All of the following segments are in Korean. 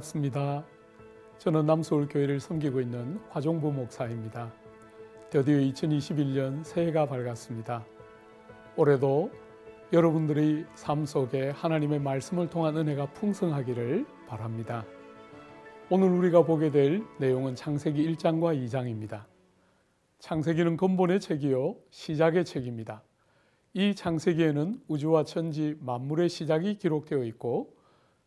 반갑습니다. 저는 남서울 교회를 섬기고 있는 화종부 목사입니다. 드디어 2021년 새해가 밝았습니다. 올해도 여러분들의 삶 속에 하나님의 말씀을 통한 은혜가 풍성하기를 바랍니다. 오늘 우리가 보게 될 내용은 창세기 1장과 2장입니다. 창세기는 근본의 책이요, 시작의 책입니다. 이 창세기에는 우주와 천지 만물의 시작이 기록되어 있고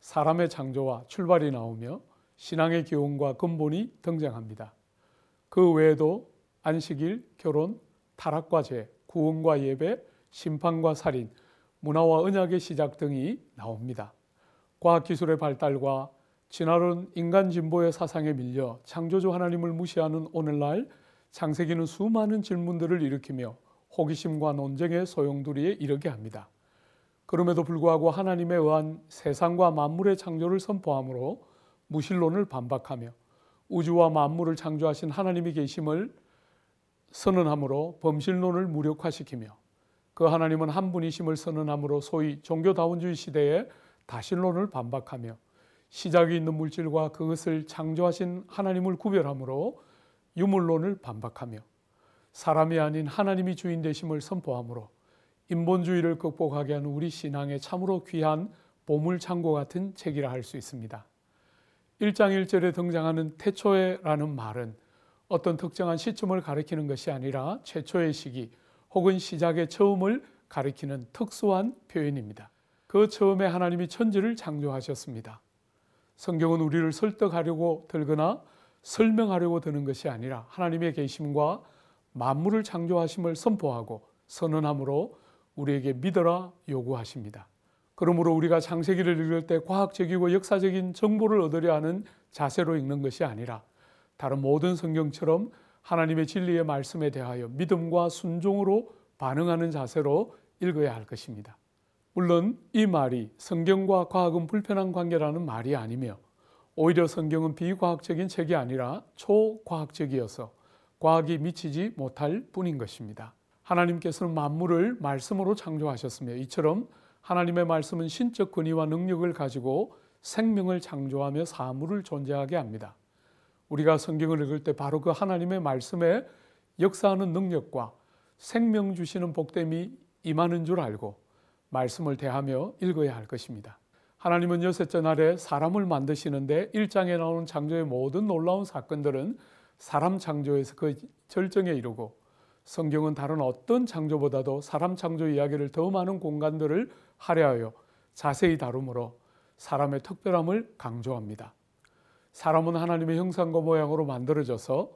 사람의 창조와 출발이 나오며 신앙의 기원과 근본이 등장합니다. 그 외에도 안식일, 결혼, 타락과 죄, 구원과 예배, 심판과 살인, 문화와 언약의 시작 등이 나옵니다. 과학 기술의 발달과 진화론 인간 진보의 사상에 밀려 창조주 하나님을 무시하는 오늘날 창세기는 수많은 질문들을 일으키며 호기심과 논쟁의 소용돌이에 이르게 합니다. 그럼에도 불구하고 하나님에 의한 세상과 만물의 창조를 선포하므로 무신론을 반박하며 우주와 만물을 창조하신 하나님이 계심을 선언하므로 범실론을 무력화시키며 그 하나님은 한 분이심을 선언하므로 소위 종교다원주의 시대에 다신론을 반박하며 시작이 있는 물질과 그것을 창조하신 하나님을 구별하므로 유물론을 반박하며 사람이 아닌 하나님이 주인 되심을 선포하므로 인본주의를 극복하게 하는 우리 신앙의 참으로 귀한 보물창고 같은 책이라 할 수 있습니다. 1장 1절에 등장하는 태초에라는 말은 어떤 특정한 시점을 가리키는 것이 아니라 최초의 시기 혹은 시작의 처음을 가리키는 특수한 표현입니다. 그 처음에 하나님이 천지를 창조하셨습니다. 성경은 우리를 설득하려고 들거나 설명하려고 드는 것이 아니라 하나님의 계심과 만물을 창조하심을 선포하고 선언함으로 우리에게 믿어라 요구하십니다. 그러므로 우리가 창세기를 읽을 때 과학적이고 역사적인 정보를 얻으려 하는 자세로 읽는 것이 아니라 다른 모든 성경처럼 하나님의 진리의 말씀에 대하여 믿음과 순종으로 반응하는 자세로 읽어야 할 것입니다. 물론 이 말이 성경과 과학은 불편한 관계라는 말이 아니며 오히려 성경은 비과학적인 책이 아니라 초과학적이어서 과학이 미치지 못할 뿐인 것입니다. 하나님께서는 만물을 말씀으로 창조하셨으며 이처럼 하나님의 말씀은 신적 권위와 능력을 가지고 생명을 창조하며 사물을 존재하게 합니다. 우리가 성경을 읽을 때 바로 그 하나님의 말씀에 역사하는 능력과 생명 주시는 복됨이 임하는 줄 알고 말씀을 대하며 읽어야 할 것입니다. 하나님은 여섯째 날에 사람을 만드시는데 1장에 나오는 창조의 모든 놀라운 사건들은 사람 창조에서 그 절정에 이르고 성경은 다른 어떤 창조보다도 사람 창조 이야기를 더 많은 공간들을 할애하여 자세히 다루므로 사람의 특별함을 강조합니다. 사람은 하나님의 형상과 모양으로 만들어져서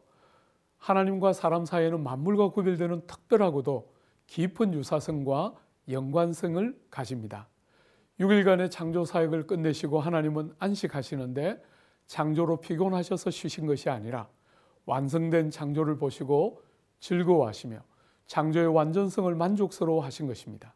하나님과 사람 사이에는 만물과 구별되는 특별하고도 깊은 유사성과 연관성을 가집니다. 6일간의 창조 사역을 끝내시고 하나님은 안식하시는데 창조로 피곤하셔서 쉬신 것이 아니라 완성된 창조를 보시고 즐거워하시며 창조의 완전성을 만족스러워 하신 것입니다.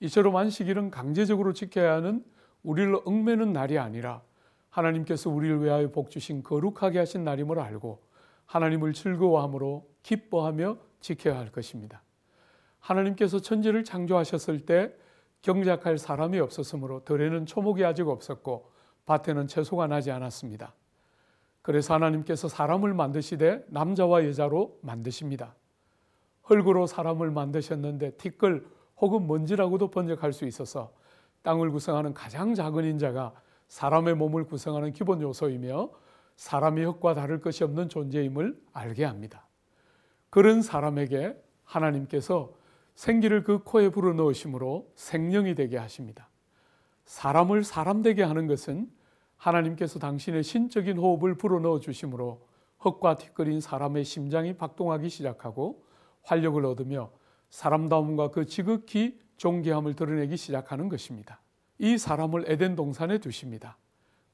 이처럼 안식일은 강제적으로 지켜야 하는 우리를 얽매는 날이 아니라 하나님께서 우리를 위하여 복 주신 거룩하게 하신 날임을 알고 하나님을 즐거워함으로 기뻐하며 지켜야 할 것입니다. 하나님께서 천지를 창조하셨을 때 경작할 사람이 없었으므로 들에는 초목이 아직 없었고 밭에는 채소가 나지 않았습니다. 그래서 하나님께서 사람을 만드시되 남자와 여자로 만드십니다. 흙으로 사람을 만드셨는데 티끌 혹은 먼지라고도 번역할 수 있어서 땅을 구성하는 가장 작은 인자가 사람의 몸을 구성하는 기본 요소이며 사람이 흙과 다를 것이 없는 존재임을 알게 합니다. 그런 사람에게 하나님께서 생기를 그 코에 불어 넣으심으로 생명이 되게 하십니다. 사람을 사람 되게 하는 것은 하나님께서 당신의 신적인 호흡을 불어넣어 주심으로 흙과 티끌인 사람의 심장이 박동하기 시작하고 활력을 얻으며 사람다움과 그 지극히 존귀함을 드러내기 시작하는 것입니다. 이 사람을 에덴 동산에 두십니다.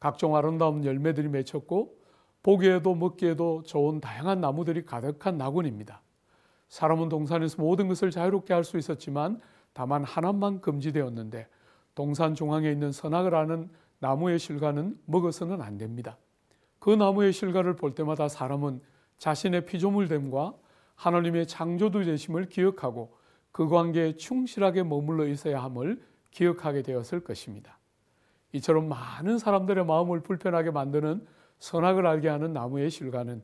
각종 아름다운 열매들이 맺혔고 보기에도 먹기에도 좋은 다양한 나무들이 가득한 나군입니다. 사람은 동산에서 모든 것을 자유롭게 할 수 있었지만 다만 하나만 금지되었는데 동산 중앙에 있는 선악을 아는 나무의 실과는 먹어서는 안 됩니다. 그 나무의 실과를 볼 때마다 사람은 자신의 피조물됨과 하나님의 창조주 되심을 기억하고 그 관계에 충실하게 머물러 있어야 함을 기억하게 되었을 것입니다. 이처럼 많은 사람들의 마음을 불편하게 만드는 선악을 알게 하는 나무의 실과는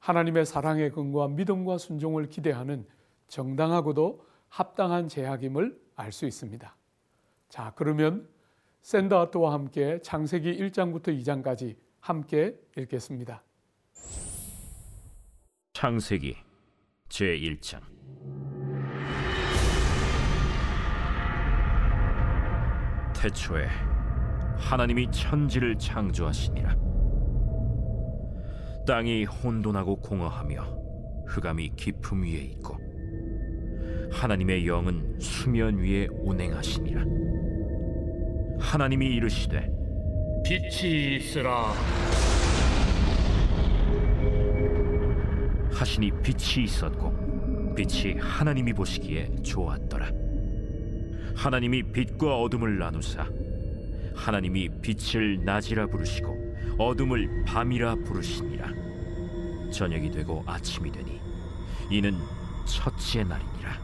하나님의 사랑에 근거한 믿음과 순종을 기대하는 정당하고도 합당한 제약임을 알 수 있습니다. 자, 그러면 샌더아트와 함께 창세기 1장부터 2장까지 함께 읽겠습니다. 창세기 제1장. 태초에 하나님이 천지를 창조하시니라. 땅이 혼돈하고 공허하며 흑암이 깊음 위에 있고 하나님의 영은 수면 위에 운행하시니라 하나님이 이르시되 빛이 있으라. 하시니 빛이 있었고 빛이 하나님이 보시기에 좋았더라. 하나님이 빛과 어둠을 나누사 하나님이 빛을 낮이라 부르시고 어둠을 밤이라 부르시니라. 저녁이 되고 아침이 되니 이는 첫째 날이니라.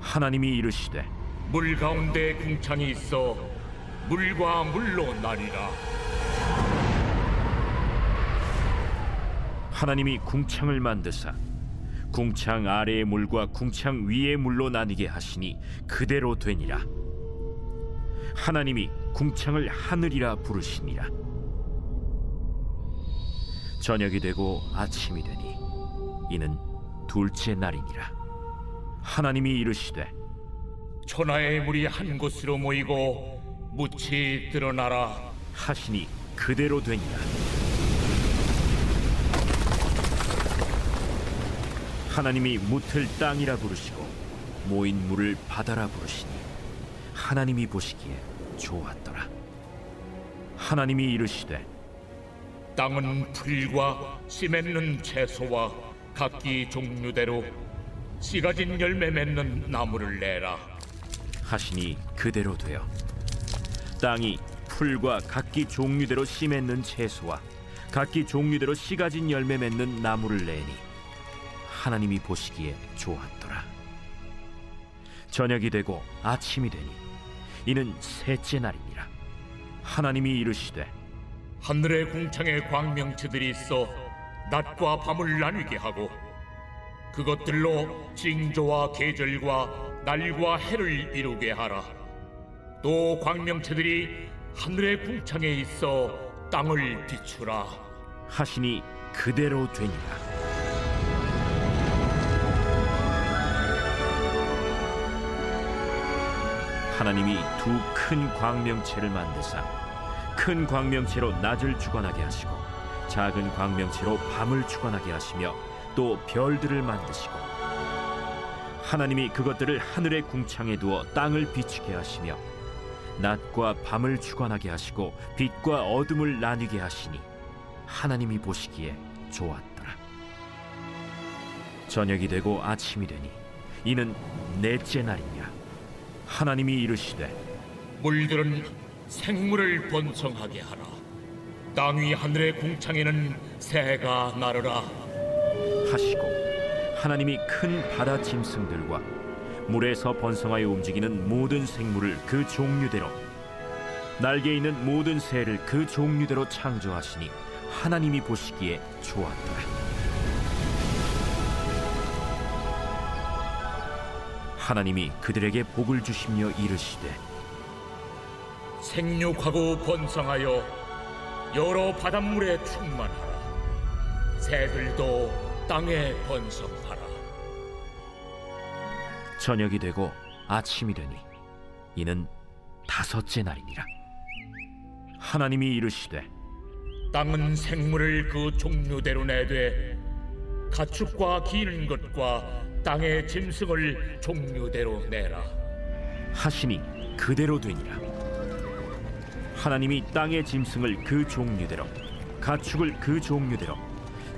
하나님이 이르시되 물 가운데 궁창이 있어 물과 물로 나뉘라. 하나님이 궁창을 만드사 궁창 아래의 물과 궁창 위의 물로 나뉘게 하시니 그대로 되니라. 하나님이 궁창을 하늘이라 부르시니라. 저녁이 되고 아침이 되니 이는 둘째 날이니라. 하나님이 이르시되 천하의 물이 한 곳으로 모이고 묻히 드러나라. 하시니 그대로 되니라. 하나님이 묻을 땅이라 부르시고 모인 물을 바다라 부르시니 하나님이 보시기에 좋았더라. 하나님이 이르시되 땅은 풀과 씨 맺는 채소와 각기 종류대로 씨 가진 열매 맺는 나무를 내라. 하시니 그대로 되어 땅이 풀과 각기 종류대로 씨 맺는 채소와 각기 종류대로 씨 가진 열매 맺는 나무를 내니 하나님이 보시기에 좋았더라. 저녁이 되고 아침이 되니 이는 셋째 날이니라. 하나님이 이르시되 하늘의 궁창에 광명체들이 있어 낮과 밤을 나뉘게 하고 그것들로 징조와 계절과 날과 해를 이루게 하라 또 광명체들이 하늘의 궁창에 있어 땅을 비추라. 하시니 그대로 되니라. 하나님이 두 큰 광명체를 만드사 큰 광명체로 낮을 주관하게 하시고 작은 광명체로 밤을 주관하게 하시며 또 별들을 만드시고 하나님이 그것들을 하늘의 궁창에 두어 땅을 비추게 하시며 낮과 밤을 주관하게 하시고 빛과 어둠을 나뉘게 하시니 하나님이 보시기에 좋았더라. 저녁이 되고 아침이 되니 이는 넷째 날이냐? 하나님이 이르시되 물들은 생물을 번성하게 하라. 땅 위 하늘의 궁창에는 새가 나르라. 하시고 하나님이 큰 바다 짐승들과 물에서 번성하여 움직이는 모든 생물을 그 종류대로 날개 있는 모든 새를 그 종류대로 창조하시니 하나님이 보시기에 좋았더라. 하나님이 그들에게 복을 주시며 이르시되 생육하고 번성하여 여러 바닷물에 충만하라. 새들도 땅에 번성하라 저녁이 되고 아침이 되니 이는 다섯째 날이니라. 하나님이 이르시되 땅은 생물을 그 종류대로 내되 가축과 기는 것과 땅의 짐승을 종류대로 내라. 하시니 그대로 되니라. 하나님이 땅의 짐승을 그 종류대로 가축을 그 종류대로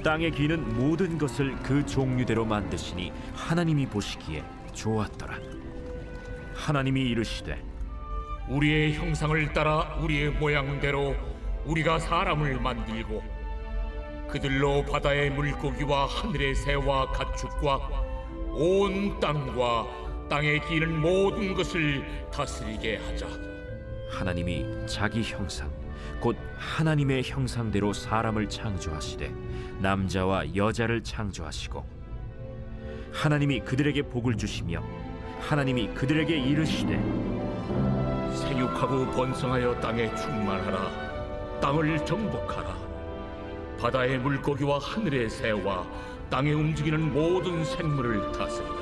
땅에 기는 모든 것을 그 종류대로 만드시니 하나님이 보시기에 좋았더라. 하나님이 이르시되 우리의 형상을 따라 우리의 모양대로 우리가 사람을 만들고 그들로 바다의 물고기와 하늘의 새와 가축과 온 땅과 땅에 기는 모든 것을 다스리게 하자. 하나님이 자기 형상 곧 하나님의 형상대로 사람을 창조하시되 남자와 여자를 창조하시고 하나님이 그들에게 복을 주시며 하나님이 그들에게 이르시되 생육하고 번성하여 땅에 충만하라. 땅을 정복하라. 바다의 물고기와 하늘의 새와 땅에 움직이는 모든 생물을 다스리라.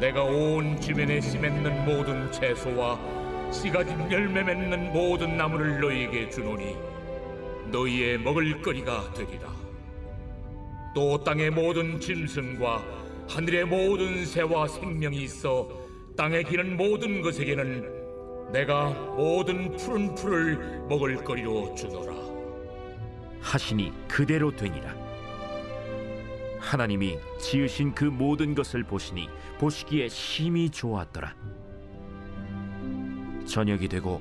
내가 온 지면에 씨 맺는 모든 채소와 씨 가 진 열매 맺는 모든 나무를 너희에게 주노니 너희의 먹을 거리가 되리라 또 땅의 모든 짐승과 하늘의 모든 새와 생명이 있어 땅에 기는 모든 것에게는 내가 모든 푸른 풀을 먹을 거리로 주노라. 하시니 그대로 되니라. 하나님이 지으신 그 모든 것을 보시니 보시기에 심히 좋았더라. 저녁이 되고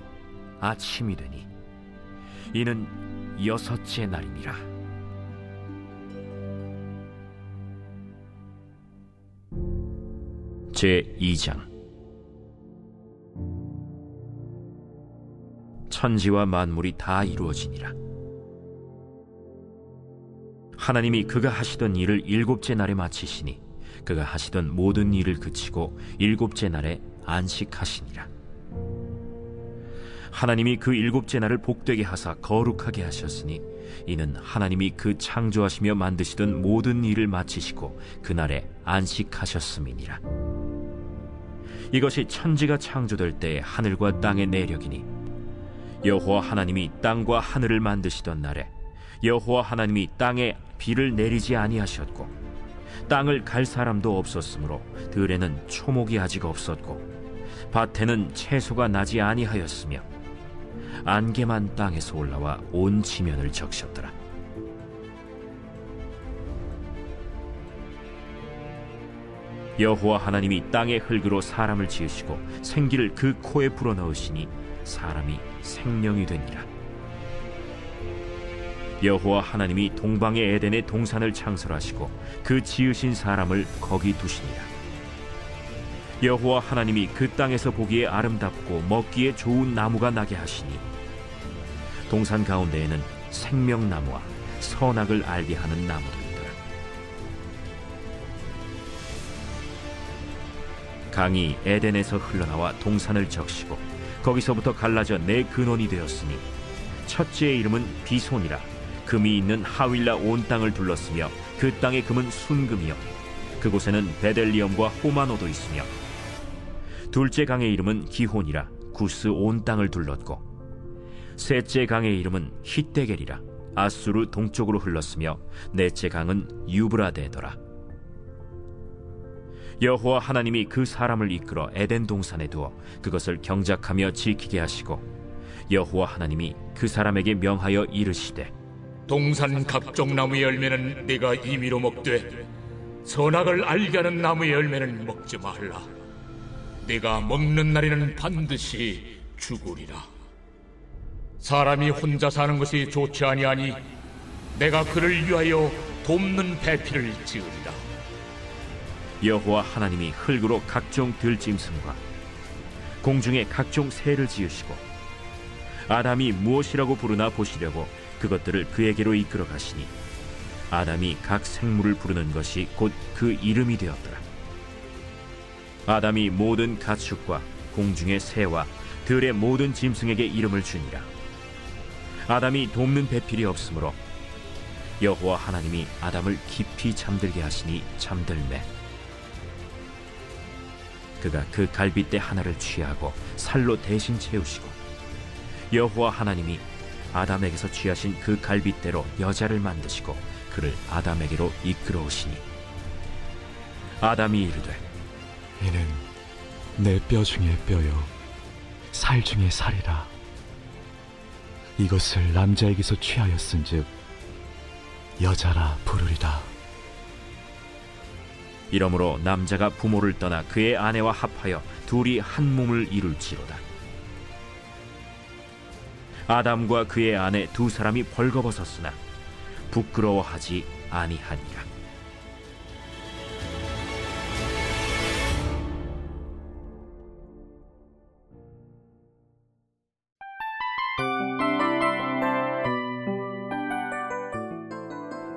아침이 되니 이는 여섯째 날이니라 제 2장. 천지와 만물이 다 이루어지니라. 하나님이 그가 하시던 일을 일곱째 날에 마치시니 그가 하시던 모든 일을 그치고 일곱째 날에 안식하시니라. 하나님이 그 일곱째 날을 복되게 하사 거룩하게 하셨으니 이는 하나님이 그 창조하시며 만드시던 모든 일을 마치시고 그날에 안식하셨음이니라 이것이 천지가 창조될 때에 하늘과 땅의 내력이니. 여호와 하나님이 땅과 하늘을 만드시던 날에 여호와 하나님이 땅에 비를 내리지 아니하셨고 땅을 갈 사람도 없었으므로 들에는 초목이 아직 없었고 밭에는 채소가 나지 아니하였으며 안개만 땅에서 올라와 온 지면을 적셨더라 여호와 하나님이 땅의 흙으로 사람을 지으시고 생기를 그 코에 불어넣으시니 사람이 생명이 되니라. 여호와 하나님이 동방의 에덴의 동산을 창설하시고 그 지으신 사람을 거기 두시니라. 여호와 하나님이 그 땅에서 보기에 아름답고 먹기에 좋은 나무가 나게 하시니 동산 가운데에는 생명나무와 선악을 알게 하는 나무들 강이 에덴에서 흘러나와 동산을 적시고 거기서부터 갈라져 네 근원이 되었으니 첫째의 이름은 비손이라. 금이 있는 하윌라 온 땅을 둘렀으며 그 땅의 금은 순금이요. 그곳에는 베델리엄과 호마노도 있으며 둘째 강의 이름은 기혼이라. 구스 온 땅을 둘렀고 셋째 강의 이름은 히데겔이라. 아수르 동쪽으로 흘렀으며 넷째 강은 유브라데더라 여호와 하나님이 그 사람을 이끌어 에덴 동산에 두어 그것을 경작하며 지키게 하시고 여호와 하나님이 그 사람에게 명하여 이르시되 동산 각종 나무의 열매는 네가 임의로 먹되 선악을 알게 하는 나무의 열매는 먹지 말라. 네가 먹는 날에는 반드시 죽으리라. 사람이 혼자 사는 것이 좋지 아니하니 내가 그를 위하여 돕는 배필을 지으리라 여호와 하나님이 흙으로 각종 들짐승과 공중에 각종 새를 지으시고 아담이 무엇이라고 부르나 보시려고 그것들을 그에게로 이끌어 가시니 아담이 각 생물을 부르는 것이 곧 그 이름이 되었더라. 아담이 모든 가축과 공중의 새와 들의 모든 짐승에게 이름을 주니라. 아담이 돕는 배필이 없으므로 여호와 하나님이 아담을 깊이 잠들게 하시니 잠들매 그가 그 갈빗대 하나를 취하고 살로 대신 채우시고 여호와 하나님이 아담에게서 취하신 그 갈빗대로 여자를 만드시고 그를 아담에게로 이끌어 오시니 아담이 이르되 이는 내 뼈 중에 뼈요 살 중에 살이라. 이것을 남자에게서 취하였은즉 여자라 부르리다 이러므로 남자가 부모를 떠나 그의 아내와 합하여 둘이 한 몸을 이룰지로다. 아담과 그의 아내 두 사람이 벌거벗었으나 부끄러워하지 아니하니라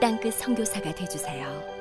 땅끝 선교사가 되주세요.